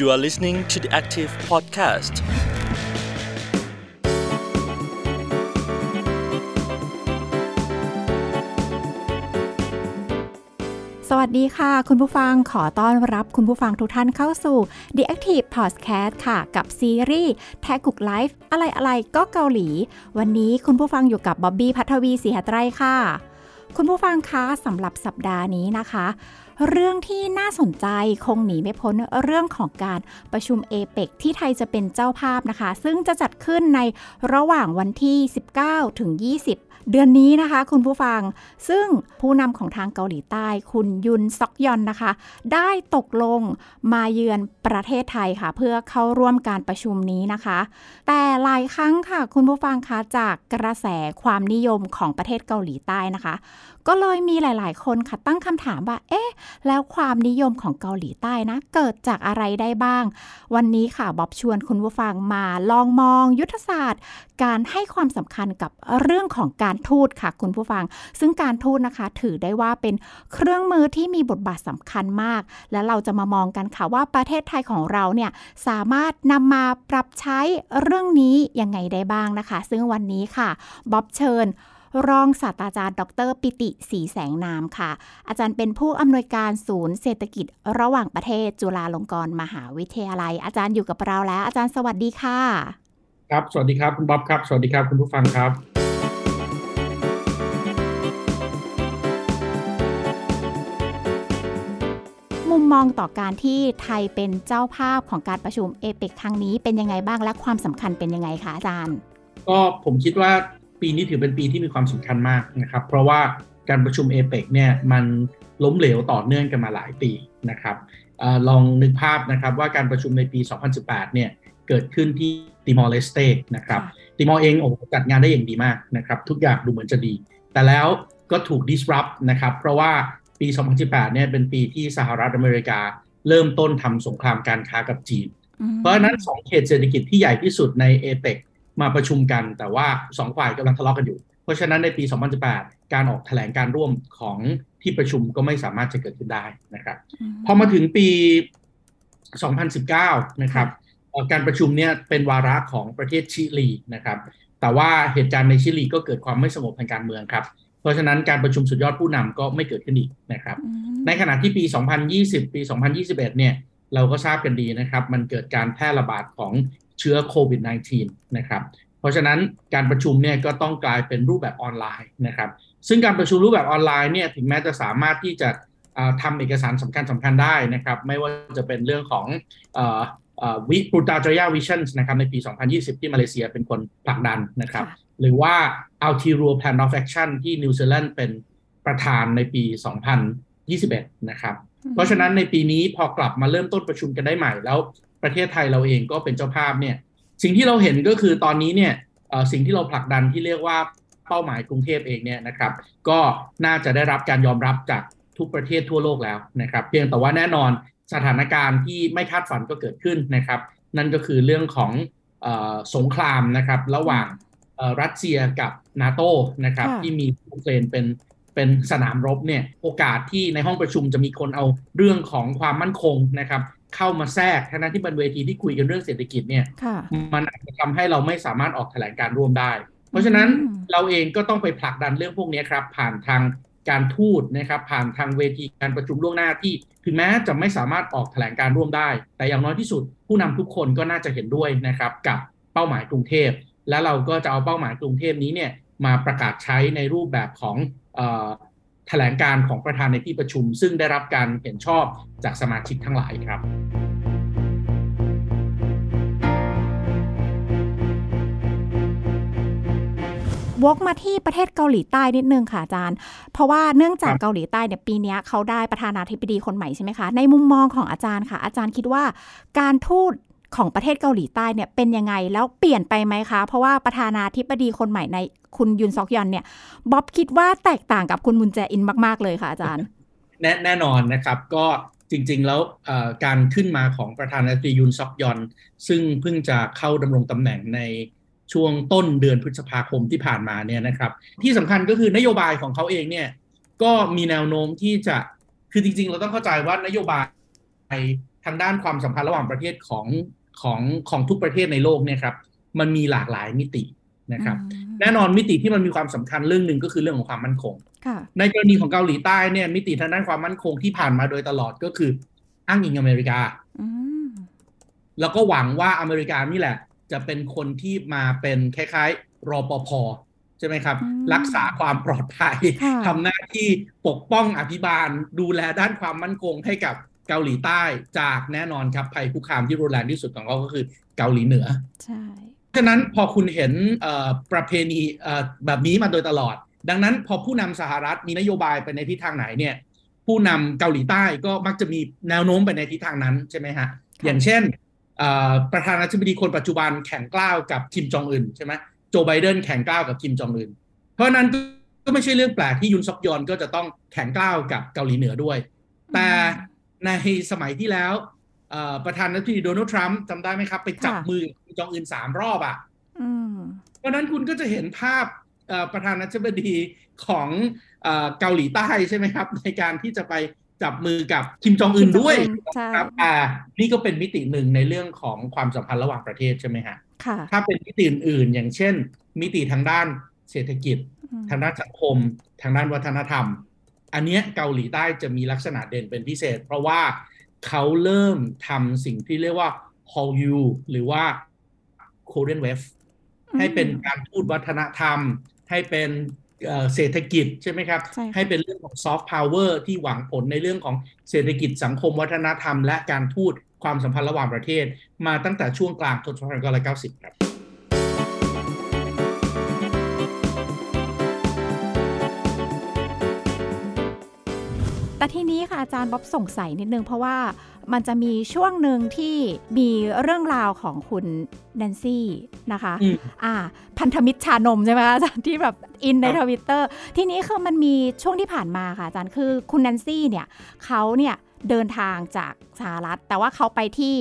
You are listening to the Active Podcast. สวัสดีค่ะ คุณผู้ฟังขอต้อนรับคุณผู้ฟังทุกท่านเข้าสู่ The Active Podcast ค่ะ กับซีรีส์แท็กกุกไลฟ์อะไรอะไรก็เกาหลี วันนี้คุณผู้ฟังอยู่กับบ๊อบบี้พัทวีศรีหไตรค่ะ คุณผู้ฟังคะสำหรับสัปดาห์นี้นะคะ เรื่องที่น่าสนใจคงหนีไม่พ้นเรื่องของการประชุมเอเปกที่ไทยจะเป็นเจ้าภาพนะคะ ซึ่งจะจัดขึ้นในระหว่างวันที่ 19 ถึง 20เดือนนี้นะคะคุณผู้ฟัง ซึ่งผู้นำของทางเกาหลีใต้ คุณยุนซอกยอนนะคะ ได้ตกลงมาเยือนประเทศไทยค่ะ เพื่อเข้าร่วมการประชุมนี้นะคะ แต่หลายครั้งค่ะคุณผู้ฟังคะจากกระแสความนิยมของประเทศเกาหลีใต้นะคะ ก็เลยมีหลาย ๆ คนค่ะตั้งคำถามว่า เอ๊ะ แล้วความนิยมของเกาหลีใต้นะ เกิดจากอะไรได้บ้าง วันนี้ค่ะบ๊อบชวนคุณผู้ฟังมาลองมองยุทธศาสตร์ การให้ความสำคัญกับเรื่องของการทูตค่ะ คุณผู้ฟัง ซึ่งการทูตนะคะ ถือได้ว่าเป็นเครื่องมือที่มีบทบาทสำคัญมาก และเราจะมามองกันค่ะว่าประเทศไทยของเราเนี่ยสามารถนำมาปรับใช้เรื่องนี้ยังไงได้บ้างนะคะ ซึ่งวันนี้ค่ะบ๊อบเชิญ รองศาสตราจารย์ ดร ปิติศรีแสงนามค่ะ อาจารย์เป็นผู้อำนวยการศูนย์เศรษฐกิจระหว่างประเทศจุฬาลงกรณ์มหาวิทยาลัย อาจารย์อยู่กับเราแล้ว อาจารย์สวัสดีค่ะ ครับ สวัสดีครับคุณบ๊อบครับ สวัสดีครับคุณผู้ฟังครับมุมมองต่อการที่ไทยเป็นเจ้าภาพของการประชุมเอเปกครั้งนี้เป็นยังไงบ้างและความสำคัญเป็นยังไงคะอาจารย์ ก็ผมคิดว่า ปีนี้ถือเป็นปีที่มีความสำคัญมากนะครับ เพราะว่าการประชุมเอเปกเนี่ยมันล้มเหลวต่อเนื่องกันมาหลายปีนะครับอลองนึกภาพนะครับว่าการประชุมในปี 2018 เนี่ยเกิดขึ้นที่ติมอร์เลสเตนะครับติมอร์เองโอ้จัดงานได้อย่างดีมากนะครับ ทุกอย่างดูเหมือนจะดี แต่แล้วก็ถูก disrupt นะครับ เพราะว่าปี 2018 เนี่ยเป็นปีที่สหรัฐอเมริกาเริ่มต้นทำสงครามการค้ากับจีน เพราะฉะนั้น2เขตเศรษฐกิจที่ใหญ่ที่สุดในเอเปก มาประชุมกัน แต่ว่า2ฝ่ายกำลังทะเลาะกันอยู่ เพราะฉะนั้นในปี 2018 การออกแถลงการร่วมของที่ประชุมก็ไม่สามารถจะเกิดขึ้นได้นะครับพอมาถึงปี 2019 นะครับการประชุมเนี่ยเป็นวาระของประเทศชิลีนะครับ แต่ว่าเหตุการณ์ในชิลีก็เกิดความไม่สงบทางการเมืองครับ เพราะฉะนั้นการประชุมสุดยอดผู้นำก็ไม่เกิดขึ้นอีกนะครับ ในขณะที่ปี 2020 ปี 2021 เนี่ยเราก็ทราบกันดีนะครับ มันเกิดการแพร่ระบาดของ เชื้อโควิด -19 นะครับเพราะฉะนั้นการประชุมเนี่ยก็ต้องกลายเป็นรูปแบบออนไลน์นะครับ ซึ่งการประชุมรูปแบบออนไลน์เนี่ยถึงแม้จะสามารถที่จะทำเอกสารสำคัญสำคัญได้นะครับ ไม่ว่าจะเป็นเรื่องของปุตราจายา Vision นะครับในปี 2020 ที่มาเลเซียเป็นคนผลักดันนะครับ หรือว่า a l t i r u Plan of Action ที่นิวซีแลนด์เป็นประธานในปี 2021 นะครับ เพราะฉะนั้นในปีนี้พอกลับมาเริ่มต้นประชุมกันได้ใหม่แล้ว ประเทศไทยเราเองก็เป็นเจ้าภาพเนี่ยสิ่งที่เราเห็นก็คือตอนนี้เนี่ยสิ่งที่เราผลักดันที่เรียกว่าเป้าหมายกรุงเทพเองเนี่ยนะครับ ก็น่าจะได้รับการยอมรับจากทุกประเทศทั่วโลกแล้วนะครับ เพียงแต่ว่าแน่นอนสถานการณ์ที่ไม่คาดฝันก็เกิดขึ้นนะครับ นั่นก็คือเรื่องของอสงครามนะครับระหว่างรัสเซียกับนาโตนะครับ ที่มียูเครนเป็นเป็นสนามรบเนี่ยโอกาสที่ในห้องประชุมจะมีคนเอาเรื่องของความมั่นคงนะครับ เข้ามาแทรกทั้งที่บนเวทีที่คุยกันเรื่องเศรษฐกิจเนี่ยมันอาจจะทำให้เราไม่สามารถออกแถลงการร่วมได้ เพราะฉะนั้นเราเองก็ต้องไปผลักดันเรื่องพวกนี้ครับ ผ่านทางการทูตนะครับผ่านทางเวทีการประชุมล่วงหน้าที่ ถึงแม้จะไม่สามารถออกแถลงการร่วมได้ แต่อย่างน้อยที่สุด ผู้นำทุกคนก็น่าจะเห็นด้วยนะครับกับเป้าหมายกรุงเทพ และเราก็จะเอาเป้าหมายกรุงเทพนี้เนี่ยมาประกาศใช้ในรูปแบบของแถลงการของประธานในที่ประชุม ซึ่งได้รับการเห็นชอบจากสมาชิกทั้งหลายครับวกมาที่ประเทศเกาหลีใต้นิดนึงค่ะอาจารย์ เพราะว่าเนื่องจากเกาหลีใต้เนี่ยปีนี้เขาได้ประธานาธิบดีคนใหม่ใช่ไหมคะ ในมุมมองของอาจารย์ค่ะ อาจารย์คิดว่าการทูต ของประเทศเกาหลีใต้เนี่ยเป็นยังไงแล้วเปลี่ยนไปไหมคะ เพราะว่าประธานาธิบดีคนใหม่ในคุณยุนซอกยอนเนี่ยบ๊อบคิดว่าแตกต่างกับคุณมุนแจอินมาก ๆ เลยค่ะอาจารย์ แน่แน่นอนนะครับก็จริง ๆ แล้วการขึ้นมาของประธานาธิบดียุนซอกยอน ซึ่งเพิ่งจะเข้าดำรงตำแหน่งในช่วงต้นเดือนพฤษภาคมที่ผ่านมาเนี่ยนะครับ ที่สำคัญก็คือนโยบายของเขาเองเนี่ยก็มีแนวโน้มที่จะคือจริง ๆ เราต้องเข้าใจว่านโยบายทางด้านความสัมพันธ์ระหว่างประเทศของ ของของทุกประเทศในโลกเนี่ยครับมันมีหลากหลายมิตินะครับ แน่นอนมิติที่มันมีความสำคัญเรื่องหนึ่งก็คือเรื่องของความมั่นคง ในกรณีของเกาหลีใต้เนี่ยมิติทางด้านความมั่นคงที่ผ่านมาโดยตลอดก็คืออ้างอิงอเมริกาแล้วก็หวังว่าอเมริกานี่แหละ จะเป็นคนที่มาเป็นคล้ายๆรอปภใช่ไหมครับ รักษาความปลอดภัยทำหน้าที่ปกป้องอภิบาล ดูแลด้านความมั่นคงให้กับ เกาหลีใต้จากแน่นอนครับภัยคุกคามที่รุนแรงที่สุดของเขาก็คือเกาหลีเหนือใช่ฉะนั้นพอคุณเห็นประเพณีแบบนี้มาโดยตลอด ดังนั้นพอผู้นำสหรัฐมีนโยบายไปในทิศทางไหนเนี่ยผู้นำเกาหลีใต้ก็มักจะมีแนวโน้มไปในทิศทางนั้นใช่ไหมฮะอย่างเช่นประธานาธิบดีคนปัจจุบันแข่งกล้าวกับคิมจองอึนใช่ไหมโจไบเดนแข่งกล้าวกับคิมจองอึนเพราะนั้นก็ไม่ใช่เรื่องแปลกที่ยุนซอกยอนก็จะต้องแข่งกล้าวกับเกาหลีเหนือด้วย แต่ ในสมัยที่แล้วประธานาธิบดีโดนัลด์ทรัมป์จำได้ไหมครับ ไปจับมือคิมจองอึนสามรอบอะเพราะนั้นคุณก็จะเห็นภาพประธานาธิบดีของเกาหลีใต้ใช่ไหมครับ ในการที่จะไปจับมือกับคิมจองอึนด้วยครับอ่านี่ก็เป็นมิติหนึ่งในเรื่องของความสัมพันธ์ระหว่างประเทศใช่ไหมฮะถ้าเป็นมิติอื่นๆ อย่างเช่น มิติทางด้านเศรษฐกิจ ทางด้านสังคม ทางด้านวัฒนธรรม อันนี้เกาหลีใต้จะมีลักษณะเด่นเป็นพิเศษ เพราะว่าเขาเริ่มทำสิ่งที่เรียกว่า Hall U หรือว่า Korean Wave ให้เป็นการพูดวัฒนธรรม ให้เป็นเศรษฐกิจใช่ไหมครับ ให้เป็นเรื่องของซอฟต์พาวเวอร์ที่หวังผลในเรื่องของเศรษฐกิจสังคมวัฒนธรรม และการทูตความสัมพันธ์ระหว่างประเทศ มาตั้งแต่ช่วงกลางทศวรรษที่9 0 ครับ แต่ทีนี้ค่ะอาจารย์บ๊อบสงสัยนิดนึงเพราะว่ามันจะมีช่วงหนึ่งที่มีเรื่องราวของคุณแนนซี่นะคะอ่าพันธมิตรชานมใช่ไหมคะอาจารย์ที่แบบอินในทวิตเตอร์ทีนี้คือมันมีช่วงที่ผ่านมาค่ะอาจารย์คือคุณแนนซี่เนี่ยเขาเนี่ยเดินทางจากสหรัฐ แต่ว่าเขาไปที่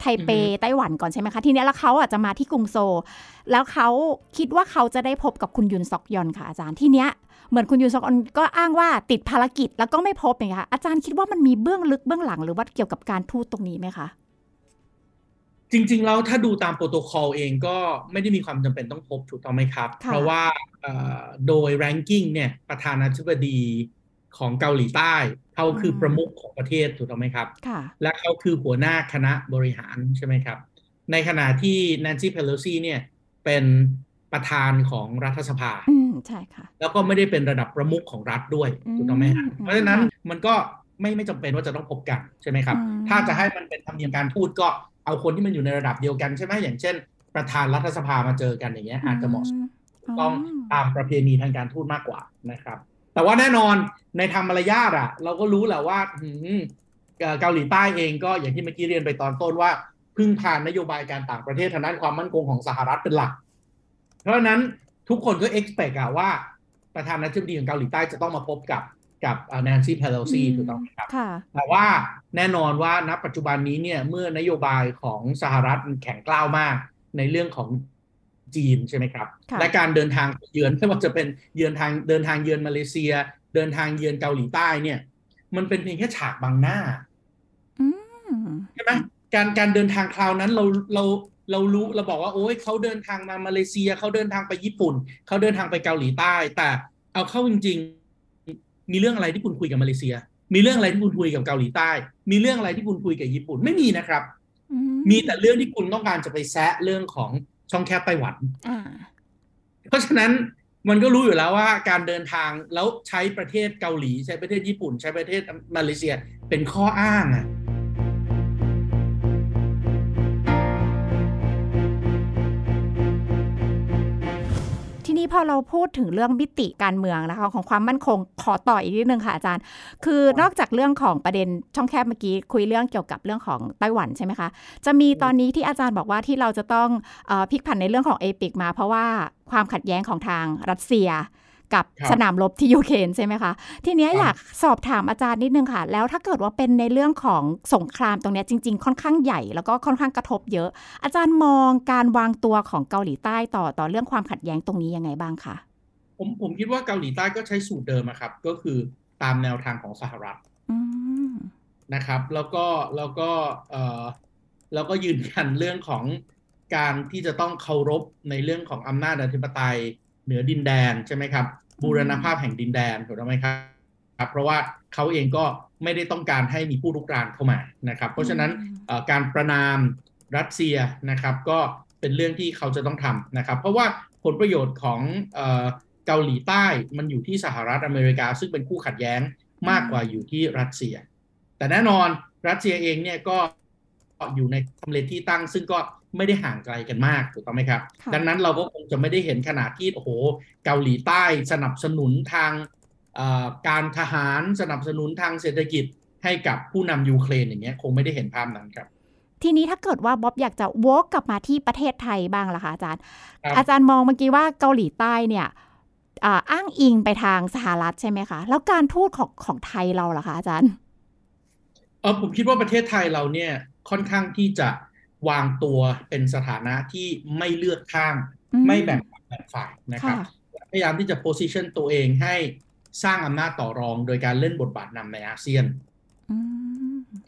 ไทเปไต้หวันก่อนใช่ไหมคะ ทีนี้แล้วเขาอะจะมาที่กรุงโซ แล้วเขาคิดว่าเขาจะได้พบกับคุณยุนซอกยอนค่ะอาจารย์ที่เนี้ย เหมือนคุณยูซอกอนก็อ้างว่าติดภารกิจแล้วก็ไม่พบอย่างเงี้ยอาจารย์คิดว่ามันมีเบื้องลึกเบื้องหลังหรือว่าเกี่ยวกับการทูตตรงนี้ไหมคะจริงๆแล้วถ้าดูตามโปรโตคอลเองก็ไม่ได้มีความจำเป็นต้องพบถูกต้องไหมครับ เพราะว่าโดยแรงกิ้งเนี่ยประธานาธิบดีของเกาหลีใต้เขาคือประมุขของประเทศถูกต้องไหมครับ และเขาคือหัวหน้าคณะบริหารใช่ไหมครับ ในขณะที่แนนซี่เพโลซีเนี่ยเป็น ประธานของรัฐสภาใช่ค่ะ แล้วก็ไม่ได้เป็นระดับประมุขของรัฐด้วยถูกต้องไหมฮะเพราะฉะนั้นมันก็ไม่ไม่จำเป็นว่าจะต้องพบกันใช่ไหมครับ ถ้าจะให้มันเป็นธรรมเนียมการพูดก็เอาคนที่มันอยู่ในระดับเดียวกันใช่ไหมอย่างเช่น ประธานรัฐสภามาเจอกันอย่างเงี้ยอาจจะเหมาะสมต้องตามประเพณีทางการทูตมากกว่านะครับ แต่ว่าแน่นอนในทางมารยาทอะ เราก็รู้แหละว่าเกาหลีใต้เองก็อย่างที่เมื่อกี้เรียนไปตอนต้นว่าพึ่งพานนโยบายการต่างประเทศทางด้านความมั่นคงของสหรัฐเป็นหลัก เพราะฉะนั้นทุกคนก็ expect อะว่าประธานาธิบดีของเกาหลีใต้จะต้องมาพบกับกับแนนซี่เพโลซีถูกต้องไหมครับ แต่ว่าแน่นอนว่าณปัจจุบันนี้เนี่ยเมื่อนโยบายของสหรัฐมันแข็งกล้าวมากในเรื่องของจีนใช่ไหมครับ และการเดินทางเยือนไม่ว่าจะเป็นเยือนทางเดินทางเยือนมาเลเซีย เดินทางเยือนเกาหลีใต้เนี่ย มันเป็นเพียงแค่ฉากบางหน้าใช่ไหมการการเดินทางคราวนั้นเราเรา เรารู้เราบอกว่าโอ้ยเขาเดินทางมามาเลเซียเขาเดินทางไปญี่ปุ่นเขาเดินทางไปเกาหลีใต้ แต่เอาเข้าจริง ๆ มีเรื่องอะไรที่คุณคุยกับมาเลเซีย มีเรื่องอะไรที่คุณคุยกับเกาหลีใต้ มีเรื่องอะไรที่คุณคุยกับญี่ปุ่นไม่มีนะครับ มีแต่เรื่องที่คุณต้องการจะไปแซะเรื่องของช่องแคบไต้หวันเพราะฉะนั้นมันก็รู้อยู่แล้วว่าการเดินทางแล้วใช้ประเทศเกาหลี ใช้ประเทศญี่ปุ่น ใช้ประเทศมาเลเซียเป็นข้ออ้างอะี้ นี่พอเราพูดถึงเรื่องมิติการเมืองนะคะของความมั่นคงขอต่ออีกนิดนึงค่ะอาจารย์ คือนอกจากเรื่องของประเด็นช่องแคบเมื่อกี้คุยเรื่องเกี่ยวกับเรื่องของไต้หวันใช่ไหมคะจะมีตอนนี้ที่อาจารย์บอกว่าที่เราจะต้องพลิกผันในเรื่องของเอปิกมา เพราะว่าความขัดแย้งของทางรัสเซีย กับสนามรบที่ยูเครนใช่ไหมคะ ทีนี้อยากสอบถามอาจารย์นิดนึงค่ะ แล้วถ้าเกิดว่าเป็นในเรื่องของสงครามตรงนี้จริง ๆ ค่อนข้างใหญ่แล้วก็ค่อนข้างกระทบเยอะ อาจารย์มองการวางตัวของเกาหลีใต้ต่อต่อเรื่องความขัดแย้งตรงนี้ยังไงบ้างคะผมผมคิดว่าเกาหลีใต้ก็ใช้สูตรเดิมครับ ก็คือตามแนวทางของสหรัฐนะครับ แล้วก็แล้วก็เอ่อแล้วก็ยืนยันเรื่องของการที่จะต้องเคารพในเรื่องของอำนาจอธิปไตยเหนือดินแดนใช่ไหมครับ บูรณภาพแห่งดินแดนถูกต้องไหมครับเพราะว่าเขาเองก็ไม่ได้ต้องการให้มีผู้รุกรานเข้ามานะครับ เพราะฉะนั้นการประนามรัสเซียนะครับก็เป็นเรื่องที่เขาจะต้องทำนะครับ เพราะว่าผลประโยชน์ของเกาหลีใต้มันอยู่ที่สหรัฐอเมริกา ซึ่งเป็นคู่ขัดแย้งมากกว่าอยู่ที่รัสเซีย แต่แน่นอนรัสเซียเองเนี่ยก็อยู่ในทำเลที่ตั้ง ซึ่งก็ ไม่ได้ห่างไกลกันมากถูกต้องไหมครับ ดังนั้นเราก็คงจะไม่ได้เห็นขนาดที่โอ้โห เกาหลีใต้สนับสนุนทางการทหารสนับสนุนทางเศรษฐกิจให้กับผู้นำยูเครนอย่างเงี้ยคงไม่ได้เห็นภาพนั้นครับ ทีนี้ถ้าเกิดว่าบ๊อบอยากจะวกกลับมาที่ประเทศไทยบ้างล่ะคะอาจารย์ อาจารย์มองเมื่อกี้ว่าเกาหลีใต้เนี่ยอ้างอิงไปทางสหรัฐใช่ไหมคะ แล้วการทูตของของไทยเราล่ะคะอาจารย์เออผมคิดว่าประเทศไทยเราเนี่ยค่อนข้างที่จะ วางตัวเป็นสถานะที่ไม่เลือกข้าง ไม่แบ่งแบ่งฝ่ายนะครับ พยายามที่จะ position ตัวเองให้สร้างอำนาจต่อรองโดยการเล่นบทบาทนำในอาเซียน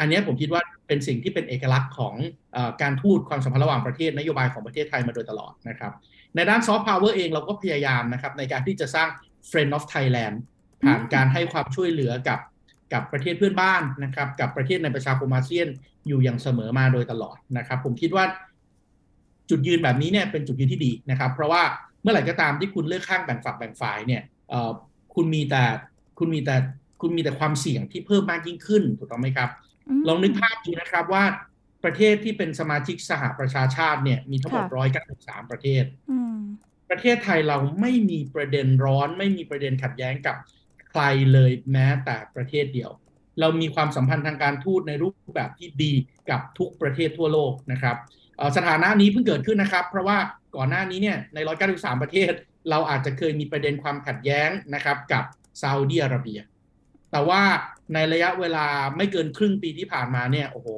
อันนี้ผมคิดว่าเป็นสิ่งที่เป็นเอกลักษณ์ของเอ่อการทูตความสัมพันธ์ระหว่างประเทศนโยบายของประเทศไทยมาโดยตลอดนะครับ ในด้านซอฟต์พาวเวอร์เองเราก็พยายามนะครับในการที่จะสร้าง Friend of Thailand ผ่านการให้ความช่วยเหลือกับ กับประเทศเพื่อนบ้านนะครับกับประเทศในประชาคมอาเซียนอยู่อย่างเสมอมาโดยตลอดนะครับ ผมคิดว่าจุดยืนแบบนี้เนี่ยเป็นจุดยืนที่ดีนะครับ เพราะว่าเมื่อไหร่ก็ตามที่คุณเลือกข้างแบ่งฝักแบ่งฝ่ายเนี่ยคุณมีแต่คุณมีแต่คุณมีแต่ความเสี่ยงที่เพิ่มมากยิ่งขึ้นถูกต้องไหมครับ ลองนึกภาพดูนะครับว่าประเทศที่เป็นสมาชิกสหประชาชาติเนี่ยมีทั้งหมดร้อยเก้าสิบสามประเทศประเทศไทยเราไม่มีประเด็นร้อน ไม่มีประเด็นขัดแย้งกับ ใครเลยแม้แต่ประเทศเดียว เรามีความสัมพันธ์ทางการทูตในรูปแบบที่ดีกับทุกประเทศทั่วโลกนะครับสถานะนี้เพิ่งเกิดขึ้นนะครับ เพราะว่าก่อนหน้านี้เนี่ยในร้อยเก้าสิบสามประเทศ เราอาจจะเคยมีประเด็นความขัดแย้งนะครับกับซาอุดีอาระเบีย แต่ว่าในระยะเวลาไม่เกินครึ่งปีที่ผ่านมาเนี่ยโอ้โห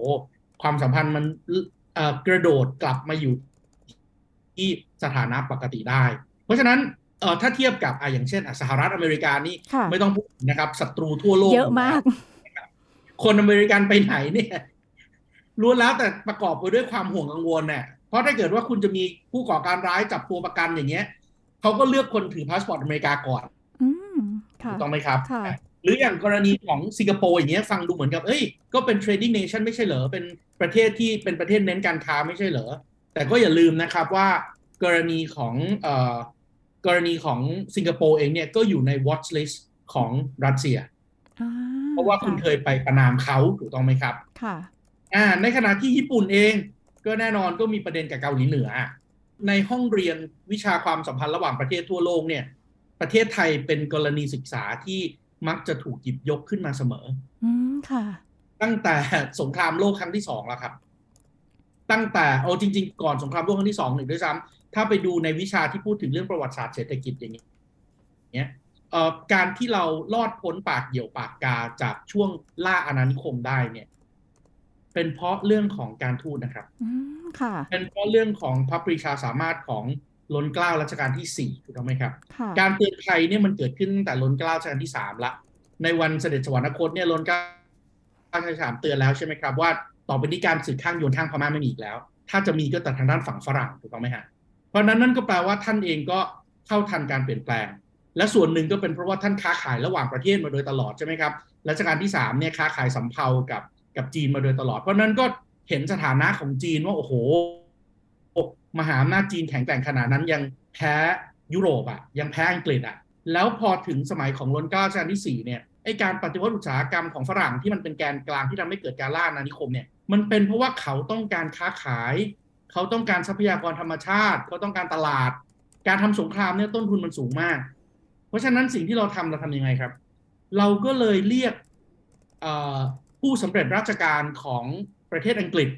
ความสัมพันธ์มันกระโดดกลับมาอยู่ที่สถานะปกติได้ เพราะฉะนั้น เออถ้าเทียบกับอะอย่างเช่นสหรัฐอเมริกานี่ไม่ต้องพูดนะครับศัตรูทั่วโลกเยอะมาก คนอเมริกันไปไหนเนี่ยล้วนแล้วแต่ประกอบไปด้วยความห่วงกังวลเนี่ยเพราะถ้าเกิดว่าคุณจะมีผู้ก่อการร้ายจับตัวประกันอย่างเงี้ยเขาก็เลือกคนถือพาสปอร์ตอเมริกาก่อนถูกต้องไหมครับหรืออย่างกรณีของสิงคโปร์อย่างเงี้ยฟังดูเหมือนกับ เอ้ย ก็เป็น trading nation ไม่ใช่เหรอ เป็นประเทศที่เป็นประเทศเน้นการค้าไม่ใช่เหรอ แต่ก็อย่าลืมนะครับว่ากรณีของเอ่อ กรณีของสิงคโปร์เองเนี่ยก็อยู่ใน watch list ของรัสเซีย เพราะว่าคุณเคยไปประนามเขาถูกต้องไหมครับ ค่ะอ่าในขณะที่ญี่ปุ่นเองก็แน่นอนก็มีประเด็นกับเกาหลีเหนือ ในห้องเรียนวิชาความสัมพันธ์ระหว่างประเทศทั่วโลกเนี่ย ประเทศไทยเป็นกรณีศึกษาที่มักจะถูกหยิบยกขึ้นมาเสมอ อืมค่ะ ตั้งแต่สงครามโลกครั้งที่สองแล้วครับ ตั้งแต่โอ้จริง ๆ ก่อนสงครามโลกครั้งที่สองหนึ่งด้วยซ้ำ ถ้าไปดูในวิชาที่พูดถึงเรื่องประวัติศาสตร์เศรษฐกิจอย่างนี้เนี่ยการที่เราลอดพ้นปากเหี่ยวปากกาจากช่วงล่าอาณานิคมได้เนี่ย เป็นเพราะเรื่องของการทูตนะครับค่ะ เป็นเพราะเรื่องของพระปรีชาสามารถของล้นเกล้ารัชกาลที่สี่ถูกต้องไหมครับ การเตือนภัยเนี่ยมันเกิดขึ้นตั้งแต่ล้นเกล้ารัชกาลที่สามละ ในวันเสด็จสวรรคตเนี่ยล้นเกล้ารัชกาลที่สามเตือนแล้วใช่ไหมครับว่าต่อไปนี้การสื่อข้างโยนข้างพม่าไม่มีอีกแล้ว ถ้าจะมีก็แต่ทางด้านฝั่งฝรั่งถูกต้องไหมฮะ เพราะนั้นนั่นก็แปลว่าท่านเองก็เข้าทันการเปลี่ยนแปลง และส่วนหนึ่งก็เป็นเพราะว่าท่านค้าขายระหว่างประเทศมาโดยตลอดใช่ไหมครับรัชกาลที่สามเนี่ยค้าขายสำเภากับกับจีนมาโดยตลอด เพราะนั้นก็เห็นสถานะของจีนว่าโอ้โห มหาอำนาจจีนแข็งแกร่งขนาดนั้นยังแพ้ยุโรปอะยังแพ้อังกฤษอะแล้วพอถึงสมัยของรนเก้าชาติที่4เนี่ยไอการปฏิวัติอุตสาหกรรมของฝรั่งที่มันเป็นแกนกลางที่ทำให้เกิดการล่าอาณานิคมเนี่ยมันเป็นเพราะว่าเขาต้องการค้าขาย เขาต้องการทรัพยากรธรรมชาติเขาต้องการตลาด การทำสงครามเนี่ยต้นทุนมันสูงมาก เพราะฉะนั้นสิ่งที่เราทำเราทำยังไงครับ เราก็เลยเรียกผู้สำเร็จราชการของประเทศอังกฤษ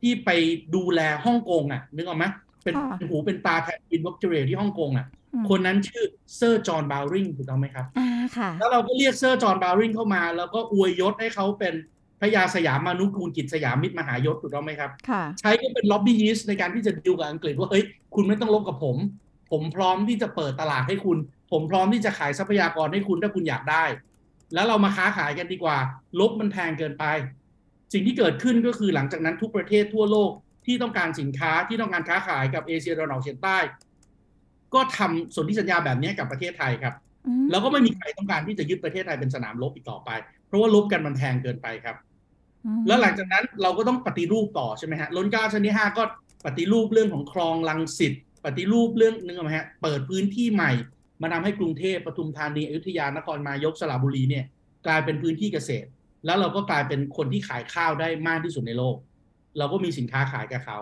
ที่ไปดูแลฮ่องกงอะนึกออกไหมเป็นหูเป็นตาแทนควีนวิกตอเรียที่ฮ่องกงอะ คนนั้นชื่อเซอร์จอห์นบาวริงถูกต้องไหมครับอ่าค่ะแล้วเราก็เรียกเซอร์จอห์นบาวริงเข้ามา แล้วก็อวยยศให้เขาเป็น พระยาสยามมานุกูลกิจสยามมิตรมหายศถูกต้องไหมครับค่ะใช้ก็เป็นล็อบบี้ยิสในการที่จะดิวกับอังกฤษว่าเฮ้ยคุณไม่ต้องลบกับผม ผมพร้อมที่จะเปิดตลาดให้คุณ ผมพร้อมที่จะขายทรัพยากรให้คุณถ้าคุณอยากได้ แล้วเรามาค้าขายกันดีกว่า ลบมันแพงเกินไป สิ่งที่เกิดขึ้นก็คือหลังจากนั้นทุกประเทศทั่วโลกที่ต้องการสินค้าที่ต้องการค้าขายกับเอเชียตะวันออกเฉียงใต้ ก็ทำสนธิสัญญาแบบนี้กับประเทศไทยครับอืมแล้วก็ไม่มีใครต้องการที่จะยึดประเทศไทยเป็นสนามรบอีกต่อไป เพราะว่าลบกันมันแพงเกินไปครับอืม แล้วหลังจากนั้นเราก็ต้องปฏิรูปต่อใช่ไหมฮะล้นเก้าชั้นที่ห้าก็ปฏิรูปเรื่องของคลองลังสิตปฏิรูปเรื่องนึกออกไหมฮะเปิดพื้นที่ใหม่ มาทำให้กรุงเทพปทุมธานีอยุธยานครนายกสระบุรีเนี่ย กลายเป็นพื้นที่เกษตร แล้วเราก็กลายเป็นคนที่ขายข้าวได้มากที่สุดในโลก เราก็มีสินค้าขายกับเขา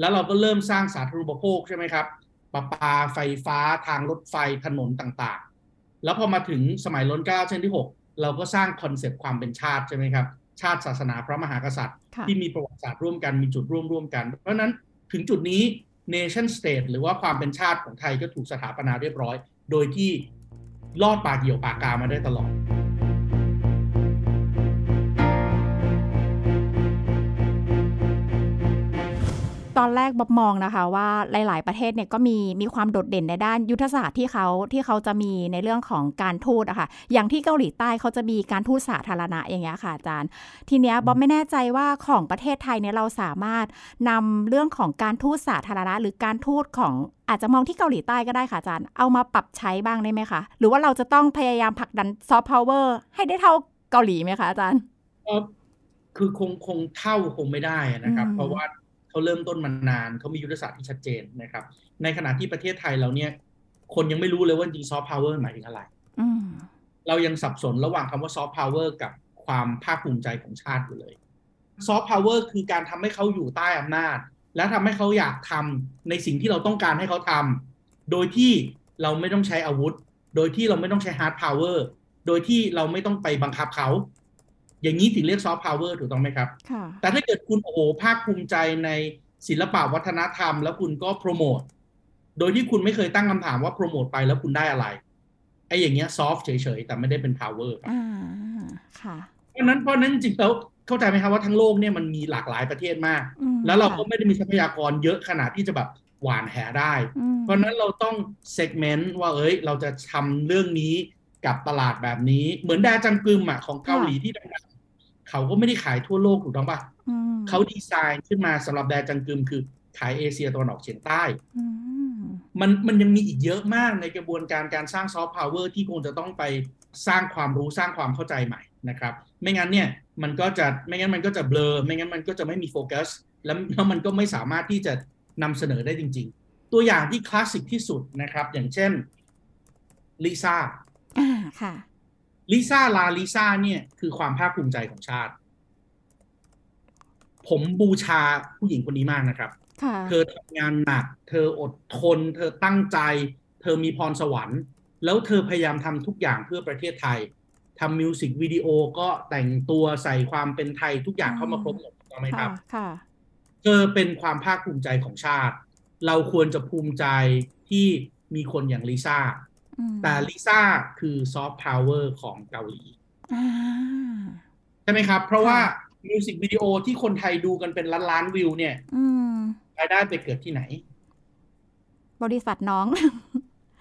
แล้วเราก็เริ่มสร้างสาธารณูปโภคใช่ไหมครับประปาไฟฟ้าทางรถไฟถนนต่างๆ แล้วพอมาถึงสมัยล้นเกล้าเช่นที่ 6 เราก็สร้างคอนเซปต์ความเป็นชาติใช่ไหมครับ ชาติศาสนาพระมหากษัตริย์ค่ะที่มีประวัติศาสตร์ร่วมกันมีจุดร่วมร่วมกัน เพราะฉะนั้นถึงจุดนี้ nation state หรือว่าความเป็นชาติของไทยก็ถูกสถาปนาเรียบร้อย โดยที่ลอดปากเหี่ยวปากกามาได้ตลอด ตอนแรกบ๊อบมองนะคะว่าหลาย ๆ ประเทศเนี่ยก็มีมีความโดดเด่นในด้านยุทธศาสตร์ที่เขาที่เขาจะมีในเรื่องของการทูตอะค่ะอย่างที่เกาหลีใต้เขาจะมีการทูตสาธารณะอย่างเงี้ยค่ะอาจารย์ ทีเนี้ยบ๊อบไม่แน่ใจว่าของประเทศไทยเนี่ยเราสามารถนำเรื่องของการทูตสาธารณะ หรือการทูตของอาจจะมองที่เกาหลีใต้ก็ได้ค่ะอาจารย์ เอามาปรับใช้บ้างได้ไหมคะ หรือว่าเราจะต้องพยายามผลักดันซอฟต์พาวเวอร์ให้ได้เท่าเกาหลีไหมคะอาจารย์ก็คือคงคงเท่าคงไม่ได้นะครับอืมเพราะว่า เขาเริ่มต้นมานานเขามียุทธศาสตร์ที่ชัดเจนนะครับ ในขณะที่ประเทศไทยเราเนี่ยคนยังไม่รู้เลยว่าจริงซอฟต์พาวเวอร์หมายถึงอะไรอืมเรายังสับสนระหว่างคำว่าซอฟต์พาวเวอร์กับความภาคภูมิใจของชาติอยู่เลยซอฟต์พาวเวอร์คือการทำให้เขาอยู่ใต้อำนาจ และทำให้เขาอยากทำในสิ่งที่เราต้องการให้เขาทำโดยที่เราไม่ต้องใช้อาวุธ โดยที่เราไม่ต้องใช้ hard power โดยที่เราไม่ต้องไปบังคับเขา อย่างนี้ถึงเรียกซอฟต์พาวเวอร์ถูกต้องไหมครับค่ะแต่ถ้าเกิดคุณโอ้โหภาคภูมิใจในศิลปะวัฒนธรรม แล้วคุณก็โปรโมทโดยที่คุณไม่เคยตั้งคำถามว่าโปรโมทไปแล้วคุณได้อะไรไอ้อย่างเงี้ย soft เฉยๆ แต่ไม่ได้เป็น power ครับอ่าค่ะเพราะฉะนั้นเพราะฉะนั้นจริงๆแล้วเข้าใจไหมครับว่าทั้งโลกเนี่ยมันมีหลากหลายประเทศมากอืมแล้วเราก็ค่ะไม่ได้มีทรัพยากรเยอะขนาดที่จะแบบหวานแหได้อืมเพราะฉะนั้นเราต้อง segment ว่าเอ้ย เราจะทำเรื่องนี้กับตลาดแบบนี้ เหมือนแดจังกึมอะของเกาหลีที่ดังๆ เขาก็ไม่ได้ขายทั่วโลกถูกต้องปะอืมเขาดีไซน์ขึ้นมาสำหรับแดจังกึมคือขายเอเชียตะวันออกเฉียงใต้อืมมันมันยังมีอีกเยอะมากในกระบวนการการสร้างซอฟต์พาวเวอร์ที่คงจะต้องไปสร้างความรู้สร้างความเข้าใจใหม่นะครับ ไม่งั้นเนี่ยมันก็จะไม่งั้นมันก็จะเบลอ ไม่งั้นมันก็จะไม่มีโฟกัสแล้วแล้วมันก็ไม่สามารถที่จะนำเสนอได้จริง ๆ ตัวอย่างที่คลาสสิกที่สุดนะครับ อย่างเช่นลิซ่าอ่าค่ะ ลิซ่าลาลิซ่าเนี่ยคือความภาคภูมิใจของชาติ ผมบูชาผู้หญิงคนนี้มากนะครับค่ะเธอทำงานหนัก เธออดทน เธอตั้งใจ เธอมีพรสวรรค์ แล้วเธอพยายามทำทุกอย่างเพื่อประเทศไทยทำมิวสิกวิดีโอก็แต่งตัวใส่ความเป็นไทยทุกอย่างเข้ามาครบหมดถูกต้องไหมคค่ะรับค่ะเธอเป็นความภาคภูมิใจของชาติ เราควรจะภูมิใจที่มีคนอย่างลิซ่าอืม แต่ลิซ่าคือซอฟต์พาวเวอร์ของเกาหลีอ่าใช่ไหมครับ เพราะว่าค่ะมิวสิกวิดีโอที่คนไทยดูกันเป็นล้านล้านๆวิวเนี่ยอืมรายได้ไปเกิดที่ไหน บริษัทน้อง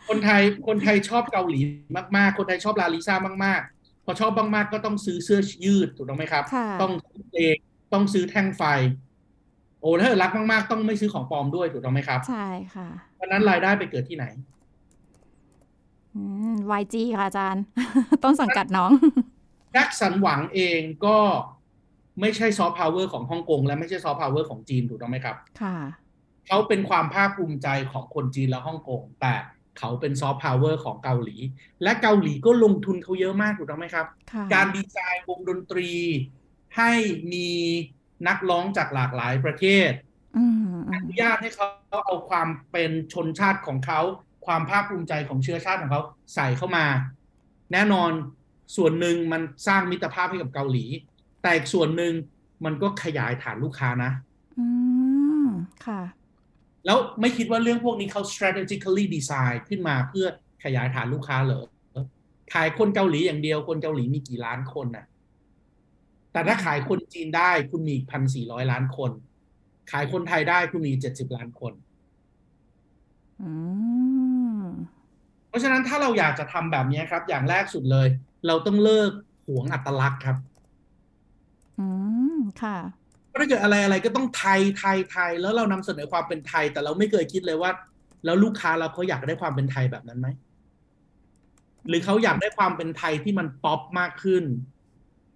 คนไทยคนไทยชอบเกาหลีมากๆ คนไทยชอบลาลิซ่ามากๆ พอชอบมากๆ ก็ต้องซื้อเสื้อยืดถูกต้องไหมครับค่ะต้องซื้อเพลงต้องซื้อแท่งไฟ โอ้ถ้าเกิดรักมากๆ ต้องไม่ซื้อของปลอมด้วยถูกต้องไหมครับ ใช่ค่ะเพราะฉะนั้นรายได้ไปเกิดที่ไหนอืม YG ค่ะอาจารย์ ต้นสังกัดน้องแจ็คสันหวังเองก็ไม่ใช่ซอฟต์พาวเวอร์ของฮ่องกงและไม่ใช่ซอฟต์พาวเวอร์ของจีนถูกต้องไหมครับ ค่ะ เขาเป็นความภาคภูมิใจของคนจีนและฮ่องกงแต่เขาเป็นซอฟต์พาวเวอร์ของเกาหลี และเกาหลีก็ลงทุนเขาเยอะมากถูกต้องไหมครับค่ะการดีไซน์วงดนตรี ให้มีนักร้องจากหลากหลายประเทศอืมอือมนุญาตให้เขาเอาความเป็นชนชาติของเขา ความภาคภูมิใจของเชื้อชาติของเขาใส่เข้ามา แน่นอนส่วนหนึ่งมันสร้างมิตรภาพให้กับเกาหลี แต่อีกส่วนหนึ่งมันก็ขยายฐานลูกค้านะ อืม ค่ะ แล้วไม่คิดว่าเรื่องพวกนี้เขา strategically design ขึ้นมาเพื่อขยายฐานลูกค้าเหรอขายคนเกาหลีอย่างเดียวคนเกาหลีมีกี่ล้านคนน่ะ แต่ถ้าขายคนจีนได้คุณมีพันสี่ร้อยล้านคน ขายคนไทยได้คุณมีเจ็ดสิบล้านคน อืมเพ ราะฉะนั้นถ้าเราอยากจะทำแบบนี้ครับ อย่างแรกสุดเลย เราต้องเลิกหวงอัตลักษณ์ครับ อืมค่ะถ้าเกิดอะไรอะไรก็ต้องไทยไทยไทย แล้วเรานำเสนอความเป็นไทย แต่เราไม่เคยคิดเลยว่า แล้วลูกค้าเราเขาอยากได้ความเป็นไทยแบบนั้นไหมหรือเขาอยากได้ความเป็นไทยที่มันป๊อปมากขึ้น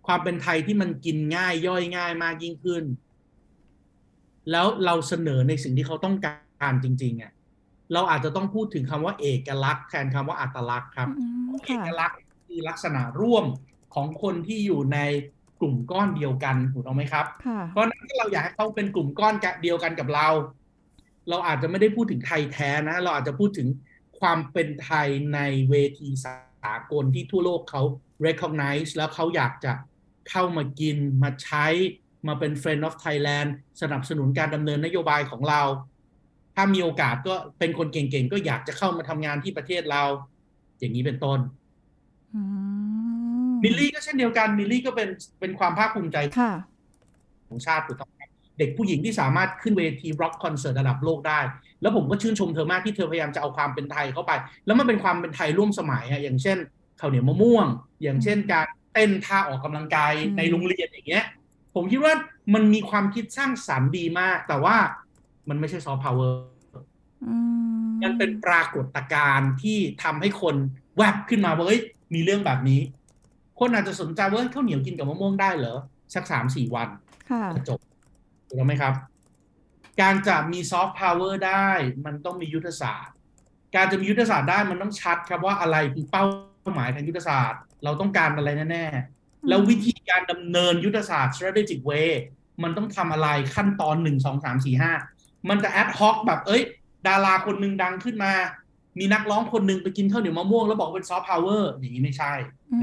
ความเป็นไทยที่มันกินง่ายย่อยง่ายมากยิ่งขึ้น แล้วเราเสนอในสิ่งที่เขาต้องการจริง ๆอะ เราอาจจะต้องพูดถึงคำว่าเอกลักษณ์แทนคำว่าอัตลักษณ์ครับ เอกลักษณ์คือลักษณะร่วมของคนที่อยู่ในกลุ่มก้อนเดียวกันถูกต้องไหมครับ เพราะนั้นถ้าเราอยากให้เขาเป็นกลุ่มก้อนเดียวกันกับเรา เราอาจจะไม่ได้พูดถึงไทยแท้นะ เราอาจจะพูดถึงความเป็นไทยในเวทีสากลที่ทั่วโลกเขา recognize แล้วเขาอยากจะเข้ามากินมาใช้มาเป็น friend of Thailand สนับสนุนการดำเนินนโยบายของเรา ถ้ามีโอกาสก็เป็นคนเก่งๆ ก็อยากจะเข้ามาทำงานที่ประเทศเรา อย่างนี้เป็นต้นมิลลี่ก็เช่นเดียวกันมิลลี่ก็เป็นเป็นความภาคภูมิใจของชาติถูกต้องเด็กผู้หญิงที่สามารถขึ้นเวทีร็อกคอนเสิร์ตระดับโลกได้ แล้วผมก็ชื่นชมเธอมากที่เธอพยายามจะเอาความเป็นไทยเข้าไป แล้วมันเป็นความเป็นไทยร่วมสมัยฮะอย่างเช่นข้าวเหนียวมะม่วง อย่างเช่นการเต้นท่าออกกำลังกายในโรงเรียนอย่างเงี้ย ผมคิดว่ามันมีความคิดสร้างสรรค์ดีมาก แต่ว่า มันไม่ใช่ซอฟต์พาวเวอร์มันเป็นปรากฏการณ์ที่ทำให้คนแวบขึ้นมาว่าเฮ้ยมีเรื่องแบบนี้ คนอาจจะสนใจว่าข้าวเหนียวกินกับมะม่วงได้เหรอ สักสามสี่วันจบถูกต้องไหมครับ การจะมีซอฟต์พาวเวอร์ได้ มันต้องมียุทธศาสตร์ การจะมียุทธศาสตร์ได้มันต้องชัดครับว่าอะไรคือเป้าหมายทางยุทธศาสตร์ เราต้องการอะไรแน่ๆแล้ววิธีการดำเนินยุทธศาสตร์ strategic way มันต้องทำอะไรขั้นตอนหนึ่งสองสามสี่ห้า มันจะ ad hoc แบบเอ้ย ดาราคนหนึ่งดังขึ้นมา มีนักร้องคนหนึ่งไปกินข้าวเหนียวมะม่วงแล้วบอกเป็นซอฟต์พาวเวอร์อย่างนี้ไม่ใช่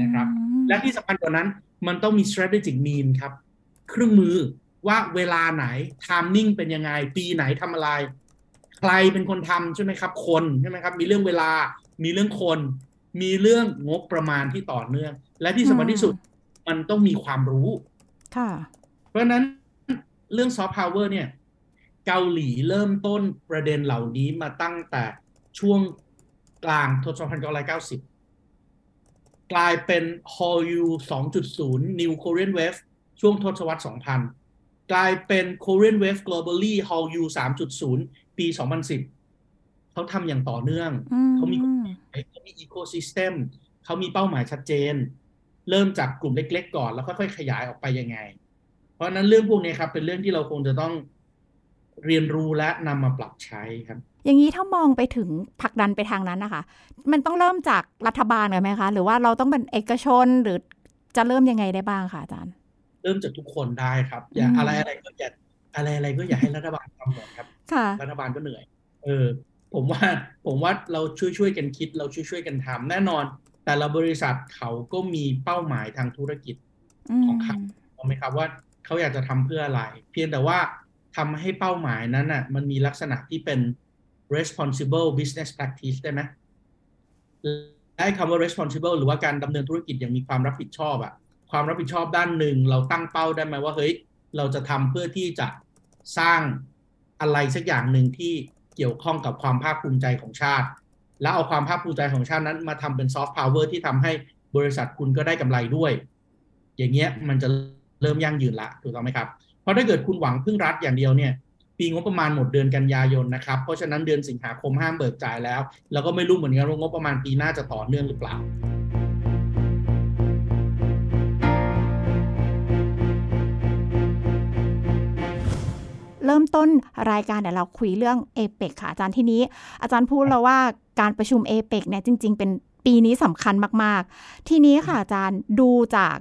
นะครับ และที่สำคัญกว่านั้นมันต้องมี strategic mean ครับ เครื่องมือว่าเวลาไหน timing เป็นยังไง ปีไหนทำอะไร ใครเป็นคนทำใช่ไหมครับ คนใช่ไหมครับ มีเรื่องเวลา มีเรื่องคน มีเรื่องงบประมาณที่ต่อเนื่อง และที่สำคัญที่สุดมันต้องมีความรู้ ค่ะ เพราะนั้นเรื่องซอฟต์พาวเวอร์เนี่ย เกาหลีเริ่มต้นประเด็นเหล่านี้มาตั้งแต่ช่วงกลางทศวรรษ1990 กลายเป็น Hallyu 2.0 New Korean Wave ช่วงทศวรรษ 2000 กลายเป็น Korean Wave Globally Hall U 3.0 ปี 2010 เขาทำอย่างต่อเนื่อง เขามีเขามีอีโคซิสเต็มเขามีเป้าหมายชัดเจน เริ่มจากกลุ่มเล็ก ๆ ก่อนแล้วค่อยๆขยายออกไปยังไง เพราะนั้นเรื่องพวกนี้ครับเป็นเรื่องที่เราคงจะต้อง เรียนรู้และนำมาปรับใช้ครับ อย่างนี้ถ้ามองไปถึงผลักดันไปทางนั้นนะคะ มันต้องเริ่มจากรัฐบาลกันไหมคะ หรือว่าเราต้องเป็นเอกชนหรือจะเริ่มยังไงได้บ้างคะอาจารย์ เริ่มจากทุกคนได้ครับ อย่าอะไรอะไรก็อย่าอะไรอะไรก็อย่าให้รัฐบาลทำหมดครับรัฐบาลก็เหนื่อย เออ ผมว่าผมว่าเราช่วยช่วยกันคิด เราช่วยช่วยกันทำแน่นอน แต่ละบริษัทเขาก็มีเป้าหมายทางธุรกิจของเขาถูกไหมครับว่าเขาอยากจะทำเพื่ออะไร เพียงแต่ว่า ทำให้เป้าหมายนั้นน่ะมันมีลักษณะที่เป็น responsible business practice ได้ไหมได้คำว่า responsible หรือว่าการดำเนินธุรกิจอย่างมีความรับผิดชอบอะความรับผิดชอบด้านหนึ่งเราตั้งเป้าได้ไหมว่าเฮ้ยเราจะทำเพื่อที่จะสร้างอะไรสักอย่างหนึ่งที่เกี่ยวข้องกับความภาคภูมิใจของชาติ แล้วเอาความภาคภูมิใจของชาตินั้นมาทำเป็นซอฟต์พาวเวอร์ที่ทำให้บริษัทคุณก็ได้กำไรด้วย อย่างเงี้ยมันจะเริ่มยั่งยืนละถูกต้องไหมครับ เพราะถ้าเกิดคุณหวังพึ่งรัฐอย่างเดียวเนี่ยปีงบประมาณหมดเดือนกันยายนนะครับ เพราะฉะนั้นเดือนสิงหาคมห้ามเบิกจ่ายแล้ว แล้วก็ไม่รู้เหมือนกันว่างบประมาณปีหน้าจะต่อเนื่องหรือเปล่า เริ่มต้นรายการเดี๋ยวเราคุยเรื่องเอเปกค่ะอาจารย์ที่นี้ อาจารย์พูดแล้วว่าการประชุมเอเปกเนี่ยจริง ๆ เป็นปีนี้สำคัญมาก ๆ ทีนี้ค่ะอาจารย์ดูจาก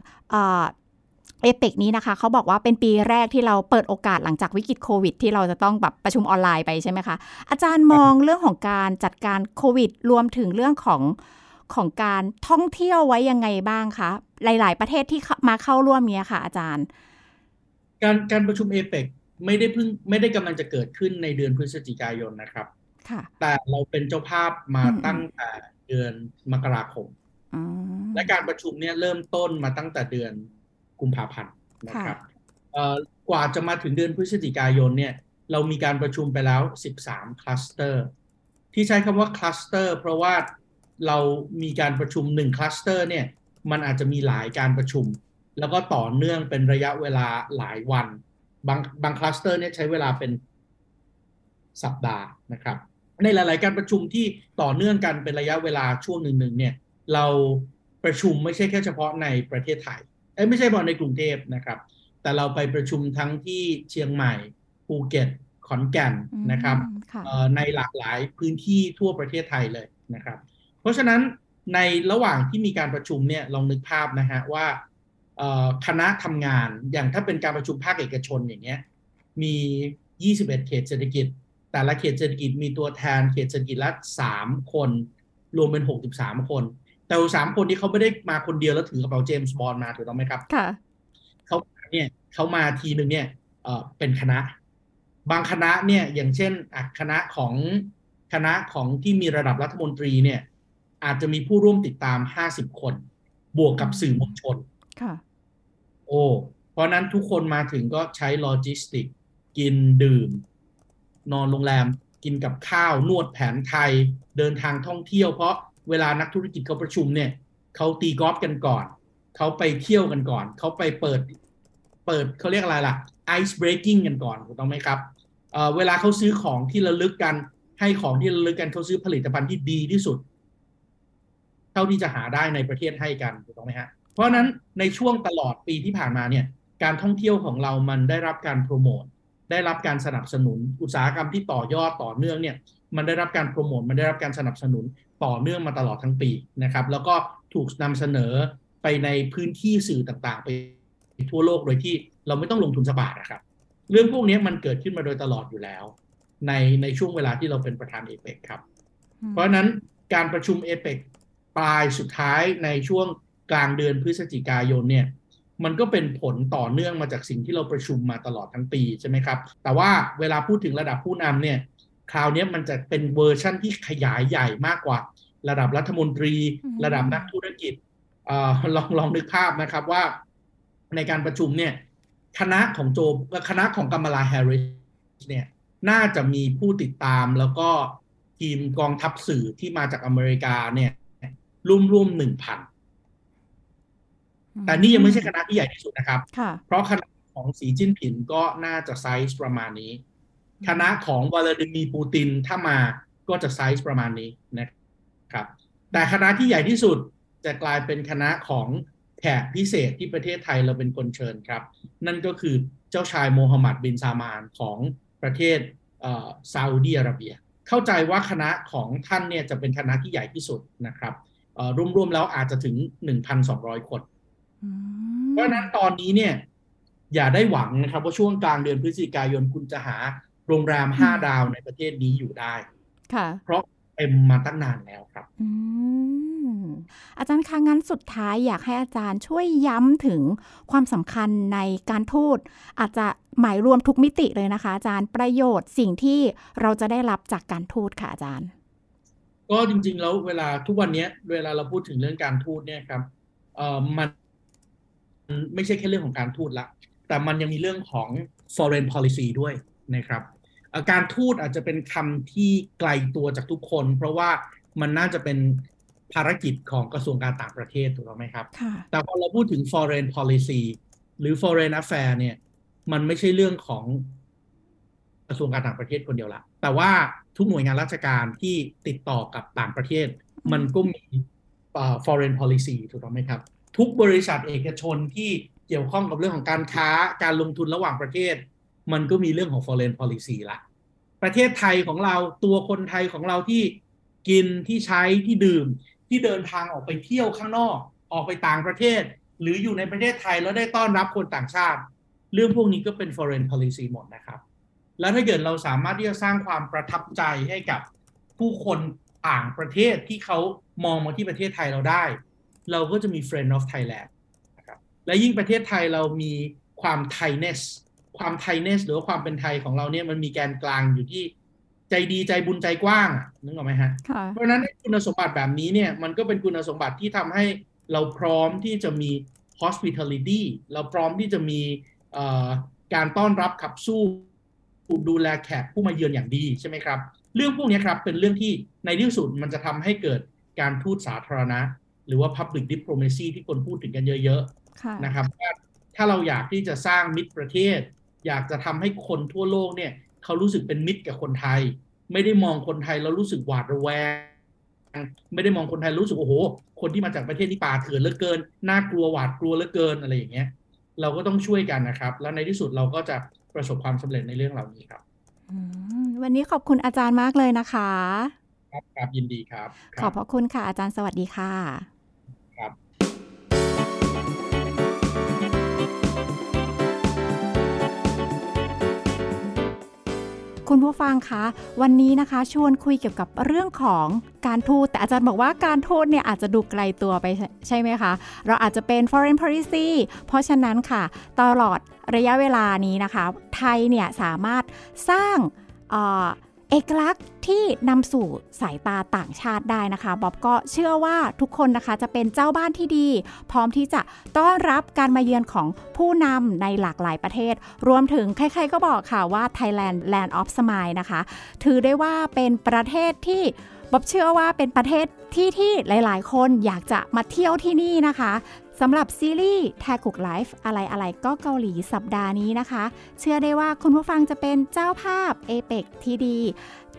เอเปกนี้นะคะเขาบอกว่าเป็นปีแรกที่เราเปิดโอกาสหลังจากวิกฤตโควิด ที่เราจะต้องแบบประชุมออนไลน์ไปใช่ไหมคะ อาจารย์มองเรื่องของการจัดการโควิด รวมถึงเรื่องของของการท่องเที่ยวไว้ยังไงบ้างคะหลาย ๆ ประเทศที่มาเข้าร่วมเนี้ยค่ะอาจารย์ การการประชุมเอเปกไม่ได้เพิ่งไม่ได้กำลังจะเกิดขึ้นในเดือนพฤศจิกายนนะครับแต่เราเป็นเจ้าภาพมาตั้งแต่เดือนมกราคมและการประชุมเนี่ยเริ่มต้นมาตั้งแต่เดือน กุมภาพันธ์นะครับกว่าจะมาถึงเดือนพฤศจิกายนเนี่ยเรามีการประชุมไปแล้ว 13 คลัสเตอร์ ที่ใช้คำว่าคลัสเตอร์เพราะว่าเรามีการประชุม 1 คลัสเตอร์เนี่ยมันอาจจะมีหลายการประชุม แล้วก็ต่อเนื่องเป็นระยะเวลาหลายวัน บางบางคลัสเตอร์เนี่ยใช้เวลาเป็นสัปดาห์นะครับ ในหลาย ๆ การประชุมที่ต่อเนื่องกันเป็นระยะเวลาช่วงหนึ่งๆเนี่ยเราประชุมไม่ใช่แค่เฉพาะในประเทศไทยเอ้ย ไม่ใช่เฉพาะในกรุงเทพนะครับ แต่เราไปประชุมทั้งที่เชียงใหม่ภูเก็ตขอนแก่นนะครับในหลากหลายพื้นที่ทั่วประเทศไทยเลยนะครับ เพราะฉะนั้นในระหว่างที่มีการประชุมเนี่ยลองนึกภาพนะฮะว่าคณะทำงานอย่างถ้าเป็นการประชุมภาคเอกชนอย่างเงี้ยมี 21 เขตเศรษฐกิจ แต่ละเขตเศรษฐกิจมีตัวแทนเขตเศรษฐกิจละ 3 คน รวมเป็น 63 คน แต่สามคนที่เขาไม่ได้มาคนเดียวแล้วถือกระเป๋าเจมส์บอลมาถูกต้องไหมครับค่ะเขาเนี่ยเขามาทีหนึ่งเนี่ยเออเป็นคณะ บางคณะเนี่ยอย่างเช่นคณะของคณะของที่มีระดับรัฐมนตรีเนี่ย อาจจะมีผู้ร่วมติดตาม50คน บวกกับสื่อมวลชนค่ะ โอ้เพราะนั้นทุกคนมาถึงก็ใช้โลจิสติก กินดื่ม นอนโรงแรม กินกับข้าวนวดแผนไทย เดินทางท่องเที่ยวเพราะ เวลานักธุรกิจเขาประชุมเนี่ยเขาตีกอล์ฟกันก่อน เขาไปเที่ยวกันก่อน เขาไปเปิด เปิดเขาเรียกอะไรล่ะไอซ์เบรกิ่งกันก่อนถูกต้องไหมครับเเวลาเขาซื้อของที่ระลึกกัน ให้ของที่ระลึกกันเขาซื้อผลิตภัณฑ์ที่ดีที่สุด เท่าที่จะหาได้ในประเทศให้กันถูกต้องไหมฮะเพราะนั้นในช่วงตลอดปีที่ผ่านมาเนี่ย การท่องเที่ยวของเรามันได้รับการโปรโมทได้รับการสนับสนุนอุตสาหกรรมที่ต่อยอดต่อเนื่องเนี่ย มันได้รับการโปรโมทมันได้รับการสนับสนุนต่อเนื่องมาตลอดทั้งปีนะครับ แล้วก็ถูกนำเสนอไปในพื้นที่สื่อต่างๆ ไปทั่วโลกโดยที่เราไม่ต้องลงทุนสบาทนะครับ เรื่องพวกนี้มันเกิดขึ้นมาโดยตลอดอยู่แล้ว ในในช่วงเวลาที่เราเป็นประธานเอเปกครับ เพราะฉะนั้นการประชุมเอเปกปลายสุดท้ายในช่วงกลางเดือนพฤศจิกายนเนี่ยมันก็เป็นผลต่อเนื่องมาจากสิ่งที่เราประชุมมาตลอดทั้งปีใช่ไหมครับ แต่ว่าเวลาพูดถึงระดับผู้นำเนี่ย คราวนี้มันจะเป็นเวอร์ชั่นที่ขยายใหญ่มากกว่า ระดับรัฐมนตรี ระดับนักธุรกิจ อะ ลองลองนึกภาพนะครับว่า ในการประชุมเนี่ย คณะของโจคณะของกัมมาลาแฮร์ริสเนี่ย น่าจะมีผู้ติดตามแล้วก็ทีมกองทัพสื่อที่มาจากอเมริกาเนี่ยร่วมๆหนึ่งพันแต่นี่ยังไม่ใช่คณะที่ใหญ่ที่สุดนะครับ เพราะคณะของสีจิ้นผินก็น่าจะไซส์ประมาณนี้ คณะของวลาดิมีปูตินถ้ามาก็จะไซส์ประมาณนี้นะครับ แต่คณะที่ใหญ่ที่สุดจะกลายเป็นคณะของแขกพิเศษที่ประเทศไทยเราเป็นคนเชิญครับ นั่นก็คือเจ้าชายโมฮัมหมัดบินซามานของประเทศซาอุดีอาระเบีย เข้าใจว่าคณะของท่านเนี่ยจะเป็นคณะที่ใหญ่ที่สุดนะครับรวมๆแล้วอาจจะถึง 1,200 คนเพราะนั้นตอนนี้เนี่ยอย่าได้หวังนะครับว่าช่วงกลางเดือนพฤศจิกายนคุณจะหา โรงแรมห้าดาวในประเทศนี้อยู่ได้ ค่ะ เพราะเต็มมาตั้งนานแล้วครับอาจารย์คะงั้นสุดท้ายอยากให้อาจารย์ช่วยย้ำถึงความสำคัญในการทูตอาจจะหมายรวมทุกมิติเลยนะคะ อาจารย์ประโยชน์สิ่งที่เราจะได้รับจากการทูตค่ะอาจารย์ ก็จริง ๆ แล้วเวลาทุกวันนี้เวลาเราพูดถึงเรื่องการทูตเนี่ยครับเอ่อมันไม่ใช่แค่เรื่องของการทูตละแต่มันยังมีเรื่องของ foreign policy ด้วยนะครับ การทูตอาจจะเป็นคำที่ไกลตัวจากทุกคน เพราะว่ามันน่าจะเป็นภารกิจของกระทรวงการต่างประเทศถูกไหมครับ แต่พอเราพูดถึง foreign policy หรือ foreign affair เนี่ย มันไม่ใช่เรื่องของกระทรวงการต่างประเทศคนเดียวละ แต่ว่าทุกหน่วยงานราชการที่ติดต่อกับต่างประเทศ มันก็มี foreign policy ถูกต้องไหมครับ ทุกบริษัทเอกชนที่เกี่ยวข้องกับเรื่องของการค้าการลงทุนระหว่างประเทศ มันก็มีเรื่องของ foreign policy ละประเทศไทยของเราตัวคนไทยของเราที่กินที่ใช้ที่ดื่มที่เดินทางออกไปเที่ยวข้างนอก ออกไปต่างประเทศ หรืออยู่ในประเทศไทยแล้วได้ต้อนรับคนต่างชาติ เรื่องพวกนี้ก็เป็น foreign policy หมดนะครับ แล้วถ้าเกิดเราสามารถที่จะสร้างความประทับใจให้กับผู้คนต่างประเทศที่เขามองมาที่ประเทศไทยเราได้ เราก็จะมี Friend of Thailand นะครับและยิ่งประเทศไทยเรามีความไทยเนส ความไทยเนสหรือว่าความเป็นไทยของเราเนี่ยมันมีแกนกลางอยู่ที่ใจดีใจบุญใจกว้างนึกออกไหมฮะ เพราะฉะนั้นคุณสมบัติแบบนี้เนี่ยมันก็เป็นคุณสมบัติที่ทำให้เราพร้อมที่จะมี hospitality เราพร้อมที่จะมีการต้อนรับขับสู้ดูแลแขกผู้มาเยือนอย่างดีใช่ไหมครับ เรื่องพวกนี้ครับเป็นเรื่องที่ในที่สุดมันจะทำให้เกิดการทูตสาธารณะ หรือว่า Public Diplomacy ที่คนพูดถึงกันเยอะนะครับว่าถ้าเราอยากที่จะสร้างมิตรประเทศ อยากจะทำให้คนทั่วโลกเนี่ยเขารู้สึกเป็นมิตรกับคนไทย ไม่ได้มองคนไทยแล้วรู้สึกหวาดระแวง ไม่ได้มองคนไทยรู้สึกโอ้โห คนที่มาจากประเทศที่ป่าเถื่อนเหลือเกิน น่ากลัวหวาดกลัวเหลือเกินอะไรอย่างเงี้ย เราก็ต้องช่วยกันนะครับ แล้วในที่สุดเราก็จะประสบความสำเร็จในเรื่องเหล่านี้ครับวันนี้ขอบคุณอาจารย์มากเลยนะคะ ครับครับยินดีครับ ขอบพระคุณค่ะอาจารย์สวัสดีค่ะ คุณผู้ฟังคะ วันนี้นะคะชวนคุยเกี่ยวกับเรื่องของการทูตแต่อาจารย์บอกว่าการทูตเนี่ยอาจจะดูไกลตัวไปใช่ไหมคะ เราอาจจะเป็น foreign policy เพราะฉะนั้นค่ะ ตลอดระยะเวลานี้นะคะ ไทยเนี่ยสามารถสร้าง เอกลักษณ์ที่นำสู่สายตาต่างชาติได้นะคะบ๊อบก็เชื่อว่าทุกคนนะคะจะเป็นเจ้าบ้านที่ดี พร้อมที่จะต้อนรับการมาเยือนของผู้นำในหลากหลายประเทศ รวมถึงใครๆก็บอกค่ะว่า Thailand Land of Smile นะคะ ถือได้ว่าเป็นประเทศที่บ๊อบเชื่อว่าเป็นประเทศที่ที่หลาย ๆ คนอยากจะมาเที่ยวที่นี่นะคะ สำหรับซีรีส์แทกุกไลฟ์อะไรอะไรก็เกาหลีสัปดาห์นี้นะคะ เชื่อได้ว่าคุณผู้ฟังจะเป็นเจ้าภาพเอเปกที่ดี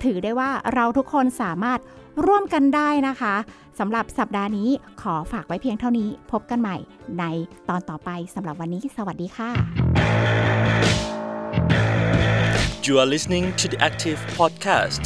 ถือได้ว่าเราทุกคนสามารถร่วมกันได้นะคะสำหรับสัปดาห์นี้ขอฝากไว้เพียงเท่านี้พบกันใหม่ในตอนต่อไปสำหรับวันนี้ สวัสดีค่ะ You are listening to the Active Podcast